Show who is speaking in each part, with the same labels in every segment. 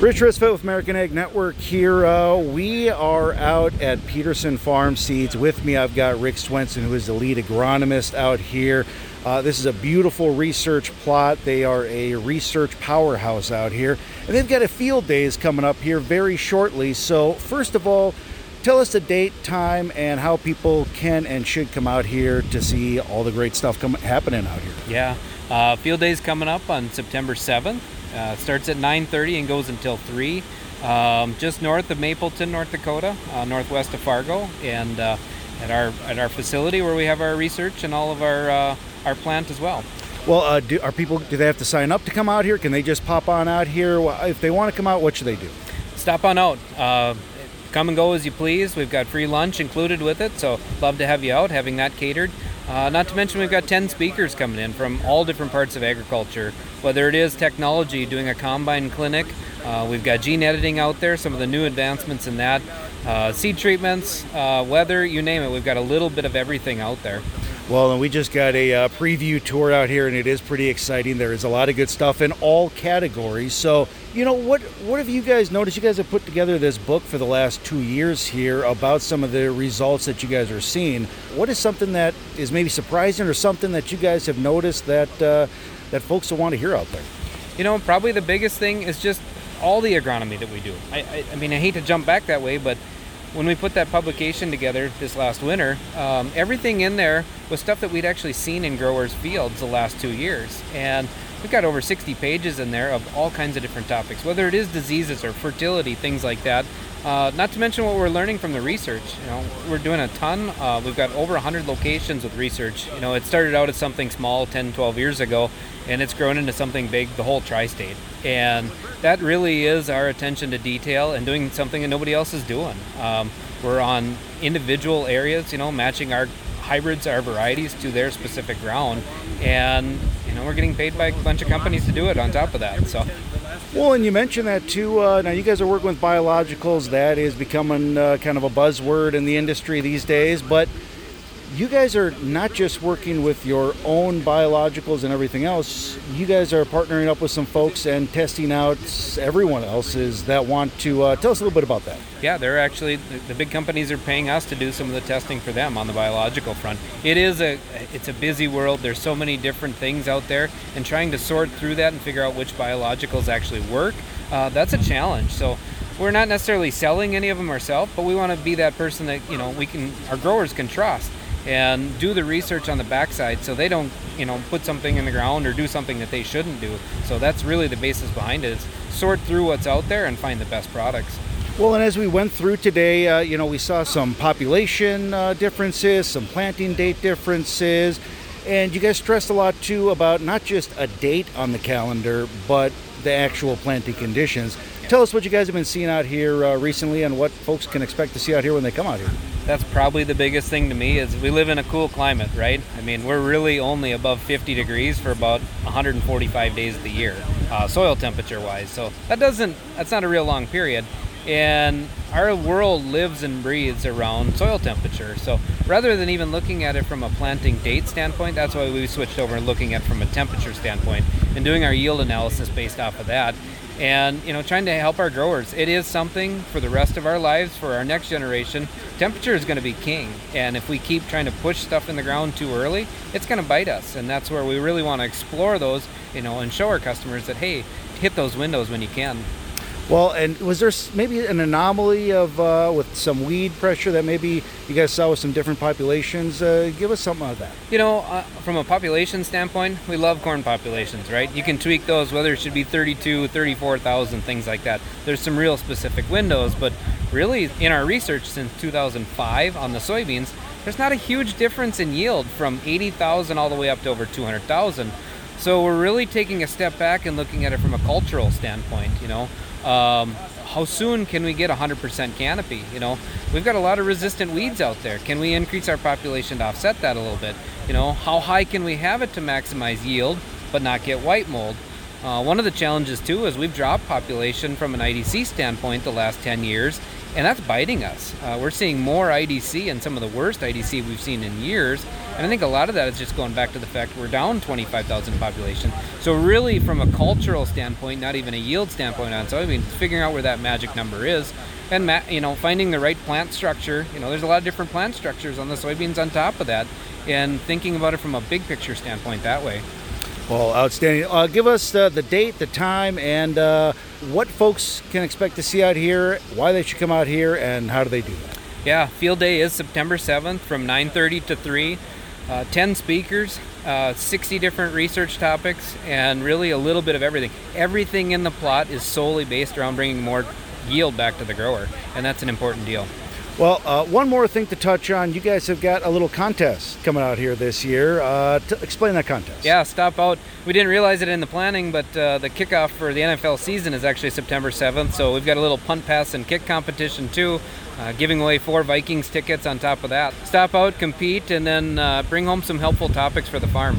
Speaker 1: Rich Ristvet with American Ag Network here. Uh, we are out at Peterson Farm Seeds. With me, I've got Rick Swenson, who is the lead agronomist out here. Uh, this is a beautiful research plot. They are a research powerhouse out here, and they've got a field days coming up here very shortly. So, first of all, tell us the date, time, and how people can and should come out here to see all the great stuff come, happening out here.
Speaker 2: Yeah, uh, field days coming up on September 7th. Uh, starts at 9:30 and goes until 3. Um, just north of Mapleton, North Dakota, uh, northwest of Fargo, and uh, at our at our facility where we have our research and all of our uh, our plant as well.
Speaker 1: Well, uh, do, are people do they have to sign up to come out here? Can they just pop on out here? If they want to come out, what should they do?
Speaker 2: Stop on out. Uh, come and go as you please. We've got free lunch included with it, so love to have you out, having that catered. Uh, not to mention, we've got 10 speakers coming in from all different parts of agriculture, whether it is technology, doing a combine clinic, uh, we've got gene editing out there, some of the new advancements in that, uh, seed treatments, uh, weather, you name it. We've got a little bit of everything out there.
Speaker 1: Well, and we just got a uh, preview tour out here, and it is pretty exciting. There is a lot of good stuff in all categories. So, you know, what what have you guys noticed? You guys have put together this book for the last two years here about some of the results that you guys are seeing. What is something that is maybe surprising, or something that you guys have noticed that uh, that folks will want to hear out there?
Speaker 2: You know, probably the biggest thing is just all the agronomy that we do. I, I, I mean, I hate to jump back that way, but when we put that publication together this last winter, um, everything in there was stuff that we'd actually seen in growers' fields the last two years. And we've got over 60 pages in there of all kinds of different topics, whether it is diseases or fertility, things like that. Uh, not to mention what we're learning from the research. You know, we're doing a ton. Uh, we've got over 100 locations with research. You know, it started out as something small 10, 12 years ago, and it's grown into something big, the whole tri-state. And that really is our attention to detail and doing something that nobody else is doing. Um, we're on individual areas, you know, matching our hybrids, our varieties to their specific ground, and you know, we're getting paid by a bunch of companies to do it. On top of that, so.
Speaker 1: Well, and you mentioned that too. Uh, now, you guys are working with biologicals. That is becoming uh, kind of a buzzword in the industry these days. But you guys are not just working with your own biologicals and everything else. You guys are partnering up with some folks and testing out everyone else's that want to uh, tell us a little bit about that.
Speaker 2: Yeah, they're actually the big companies are paying us to do some of the testing for them on the biological front. It is a it's a busy world. There's so many different things out there, and trying to sort through that and figure out which biologicals actually work, uh, that's a challenge. So we're not necessarily selling any of them ourselves, but we want to be that person that you know we can our growers can trust and do the research on the backside so they don't you know put something in the ground or do something that they shouldn't do so that's really the basis behind it is sort through what's out there and find the best products
Speaker 1: well, and as we went through today, uh, you know, we saw some population uh, differences, some planting date differences, and you guys stressed a lot too about not just a date on the calendar, but the actual planting conditions. Tell us what you guys have been seeing out here uh, recently and what folks can expect to see out here when they come out here
Speaker 2: that's probably the biggest thing to me is we live in a cool climate, right? I mean, we're really only above 50 degrees for about 145 days of the year, uh, soil temperature wise. So that doesn't, that's not a real long period. And our world lives and breathes around soil temperature. So rather than even looking at it from a planting date standpoint, that's why we switched over and looking at from a temperature standpoint and doing our yield analysis based off of that and you know trying to help our growers. It is something for the rest of our lives for our next generation. Temperature is going to be king. And if we keep trying to push stuff in the ground too early it's going to bite us. And that's where we really want to explore those you know and show our customers that hey hit those windows when you can
Speaker 1: well, and was there maybe an anomaly of uh, with some weed pressure that maybe you guys saw with some different populations? Uh, give us something of that.
Speaker 2: You know, uh, from a population standpoint, we love corn populations, right? You can tweak those whether it should be 32, 34,000, things like that. There's some real specific windows, but really in our research since 2005 on the soybeans, there's not a huge difference in yield from 80,000 all the way up to over 200,000. So we're really taking a step back and looking at it from a cultural standpoint, you know. Um, how soon can we get 100% canopy? You know, we've got a lot of resistant weeds out there. Can we increase our population to offset that a little bit? You know, how high can we have it to maximize yield but not get white mold? Uh, one of the challenges too is we've dropped population from an IDC standpoint the last 10 years, and that's biting us. Uh, we're seeing more IDC and some of the worst IDC we've seen in years, and I think a lot of that is just going back to the fact we're down 25,000 population. So really, from a cultural standpoint, not even a yield standpoint on soybeans, figuring out where that magic number is, and ma- you know finding the right plant structure. You know, there's a lot of different plant structures on the soybeans on top of that, and thinking about it from a big picture standpoint that way.
Speaker 1: Well, outstanding. Uh, give us uh, the date, the time, and uh, what folks can expect to see out here, why they should come out here, and how do they do that?
Speaker 2: Yeah, field day is September 7th from 9:30 to 3. Uh, 10 speakers, uh, 60 different research topics, and really a little bit of everything. Everything in the plot is solely based around bringing more yield back to the grower, and that's an important deal.
Speaker 1: Well, uh, one more thing to touch on. You guys have got a little contest coming out here this year. Uh, explain that contest.
Speaker 2: Yeah, stop out. We didn't realize it in the planning, but uh, the kickoff for the NFL season is actually September 7th. So we've got a little punt, pass, and kick competition too, uh, giving away four Vikings tickets on top of that. Stop out, compete, and then uh, bring home some helpful topics for the farm.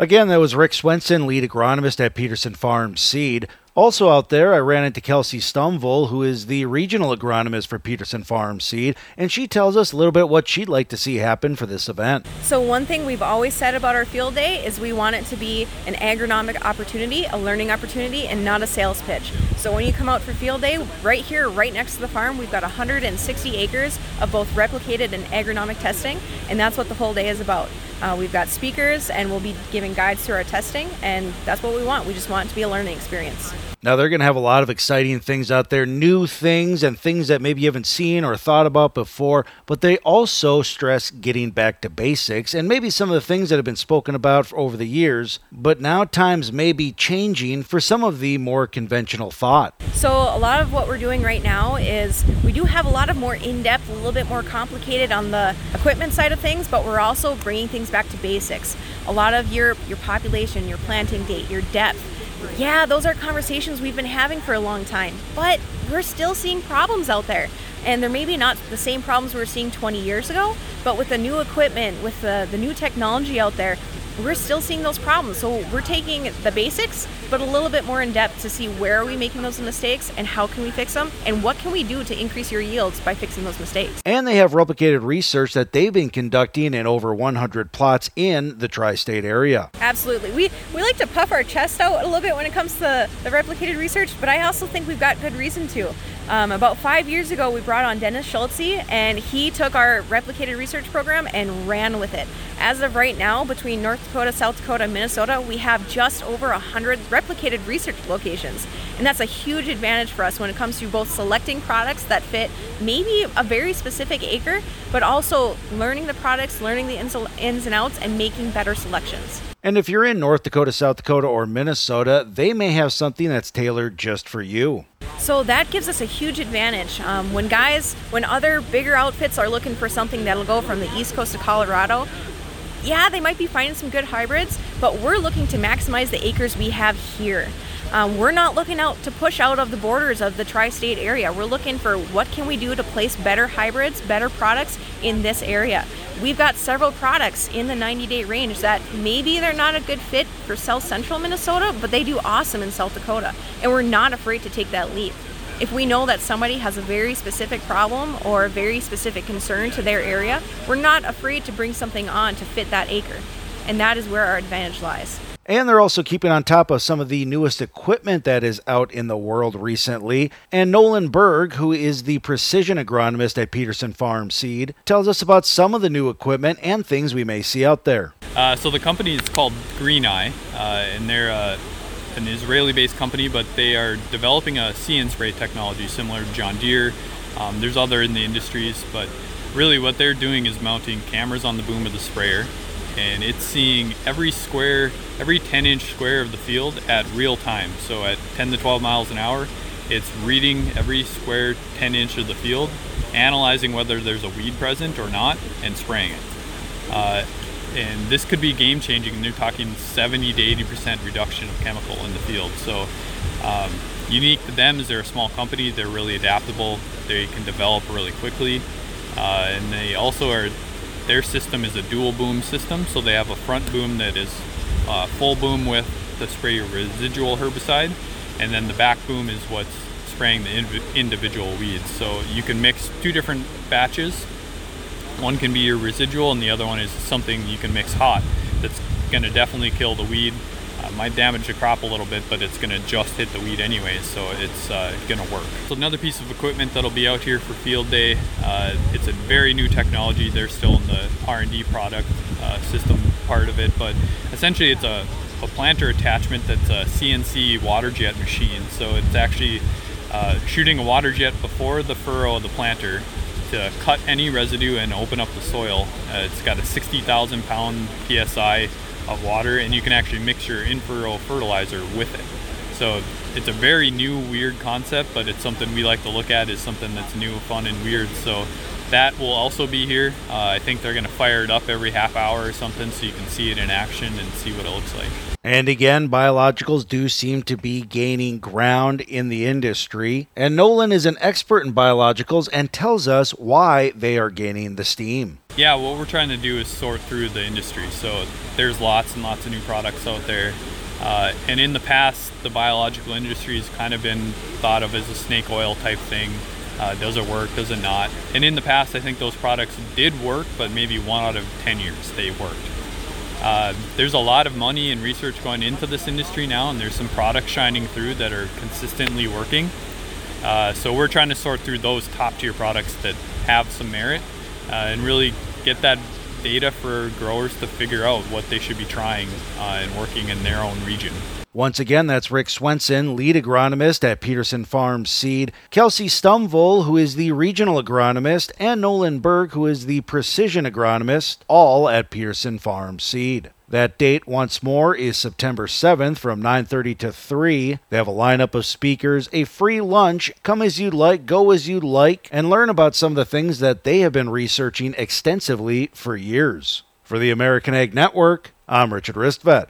Speaker 1: Again, that was Rick Swenson, lead agronomist at Peterson Farm Seed. Also out there, I ran into Kelsey Stumvoll, who is the regional agronomist for Peterson Farm Seed, and she tells us a little bit what she'd like to see happen for this event.
Speaker 3: So, one thing we've always said about our field day is we want it to be an agronomic opportunity, a learning opportunity, and not a sales pitch. So, when you come out for field day, right here, right next to the farm, we've got 160 acres of both replicated and agronomic testing, and that's what the whole day is about. Uh, we've got speakers and we'll be giving guides through our testing, and that's what we want. We just want it to be a learning experience.
Speaker 1: Now, they're going to have a lot of exciting things out there, new things and things that maybe you haven't seen or thought about before, but they also stress getting back to basics and maybe some of the things that have been spoken about over the years, but now times may be changing for some of the more conventional thought.
Speaker 3: So, a lot of what we're doing right now is we do have a lot of more in depth, a little bit more complicated on the equipment side of things, but we're also bringing things back to basics. A lot of your, your population, your planting date, your depth yeah, those are conversations we've been having for a long time, but we're still seeing problems out there. And they're maybe not the same problems we were seeing 20 years ago, but with the new equipment, with the, the new technology out there, we're still seeing those problems. So we're taking the basics, but a little bit more in depth to see where are we making those mistakes and how can we fix them and what can we do to increase your yields by fixing those mistakes.
Speaker 1: And they have replicated research that they've been conducting in over 100 plots in the tri-state area.
Speaker 3: Absolutely. We we like to puff our chest out a little bit when it comes to the, the replicated research, but I also think we've got good reason to. Um, about five years ago, we brought on Dennis Schulze, and he took our replicated research program and ran with it. As of right now, between North Dakota, South Dakota, and Minnesota, we have just over 100 replicated research locations. And that's a huge advantage for us when it comes to both selecting products that fit maybe a very specific acre, but also learning the products, learning the ins and outs, and making better selections.
Speaker 1: And if you're in North Dakota, South Dakota, or Minnesota, they may have something that's tailored just for you.
Speaker 3: So that gives us a huge advantage. Um, when guys, when other bigger outfits are looking for something that'll go from the east coast to Colorado, yeah, they might be finding some good hybrids, but we're looking to maximize the acres we have here. Um, we're not looking out to push out of the borders of the tri-state area. We're looking for what can we do to place better hybrids, better products in this area. We've got several products in the 90 day range that maybe they're not a good fit for South Central Minnesota, but they do awesome in South Dakota. And we're not afraid to take that leap. If we know that somebody has a very specific problem or a very specific concern to their area, we're not afraid to bring something on to fit that acre. And that is where our advantage lies.
Speaker 1: And they're also keeping on top of some of the newest equipment that is out in the world recently. And Nolan Berg, who is the precision agronomist at Peterson Farm Seed, tells us about some of the new equipment and things we may see out there.
Speaker 4: Uh, so the company is called Greeneye, uh, and they're uh, an Israeli-based company, but they are developing a see and spray technology similar to John Deere. Um, there's other in the industries, but really what they're doing is mounting cameras on the boom of the sprayer and it's seeing every square, every 10 inch square of the field at real time. So at 10 to 12 miles an hour, it's reading every square 10 inch of the field, analyzing whether there's a weed present or not, and spraying it. Uh, and this could be game changing. And They're talking 70 to 80% reduction of chemical in the field. So um, unique to them is they're a small company. They're really adaptable. They can develop really quickly, uh, and they also are their system is a dual boom system, so they have a front boom that is uh, full boom with to spray residual herbicide, and then the back boom is what's spraying the individual weeds. So you can mix two different batches. One can be your residual, and the other one is something you can mix hot. That's going to definitely kill the weed. Uh, might damage the crop a little bit, but it's going to just hit the weed anyway, so it's uh, going to work. So another piece of equipment that'll be out here for field day. Uh, it's a very new technology. They're still in the R&D product uh, system part of it, but essentially it's a, a planter attachment that's a CNC water jet machine. So it's actually uh, shooting a water jet before the furrow of the planter to cut any residue and open up the soil. Uh, it's got a 60,000 pound psi of water, and you can actually mix your in-furrow fertilizer with it. So it's a very new, weird concept, but it's something we like to look at as something that's new, fun, and weird. So that will also be here. Uh, I think they're going to fire it up every half hour or something so you can see it in action and see what it looks like.
Speaker 1: And again, biologicals do seem to be gaining ground in the industry. And Nolan is an expert in biologicals and tells us why they are gaining the steam.
Speaker 4: Yeah, what we're trying to do is sort through the industry. So there's lots and lots of new products out there. Uh, and in the past, the biological industry has kind of been thought of as a snake oil type thing. Uh, does it work? Does it not? And in the past, I think those products did work, but maybe one out of 10 years they worked. Uh, there's a lot of money and research going into this industry now, and there's some products shining through that are consistently working. Uh, so we're trying to sort through those top tier products that have some merit uh, and really get that data for growers to figure out what they should be trying uh, and working in their own region.
Speaker 1: Once again, that's Rick Swenson, lead agronomist at Peterson Farm Seed, Kelsey Stumvoll, who is the regional agronomist, and Nolan Berg, who is the precision agronomist, all at Peterson Farm Seed. That date once more is September 7th from 9:30 to 3. They have a lineup of speakers, a free lunch, come as you like, go as you like, and learn about some of the things that they have been researching extensively for years. For the American Ag Network, I'm Richard Ristvet.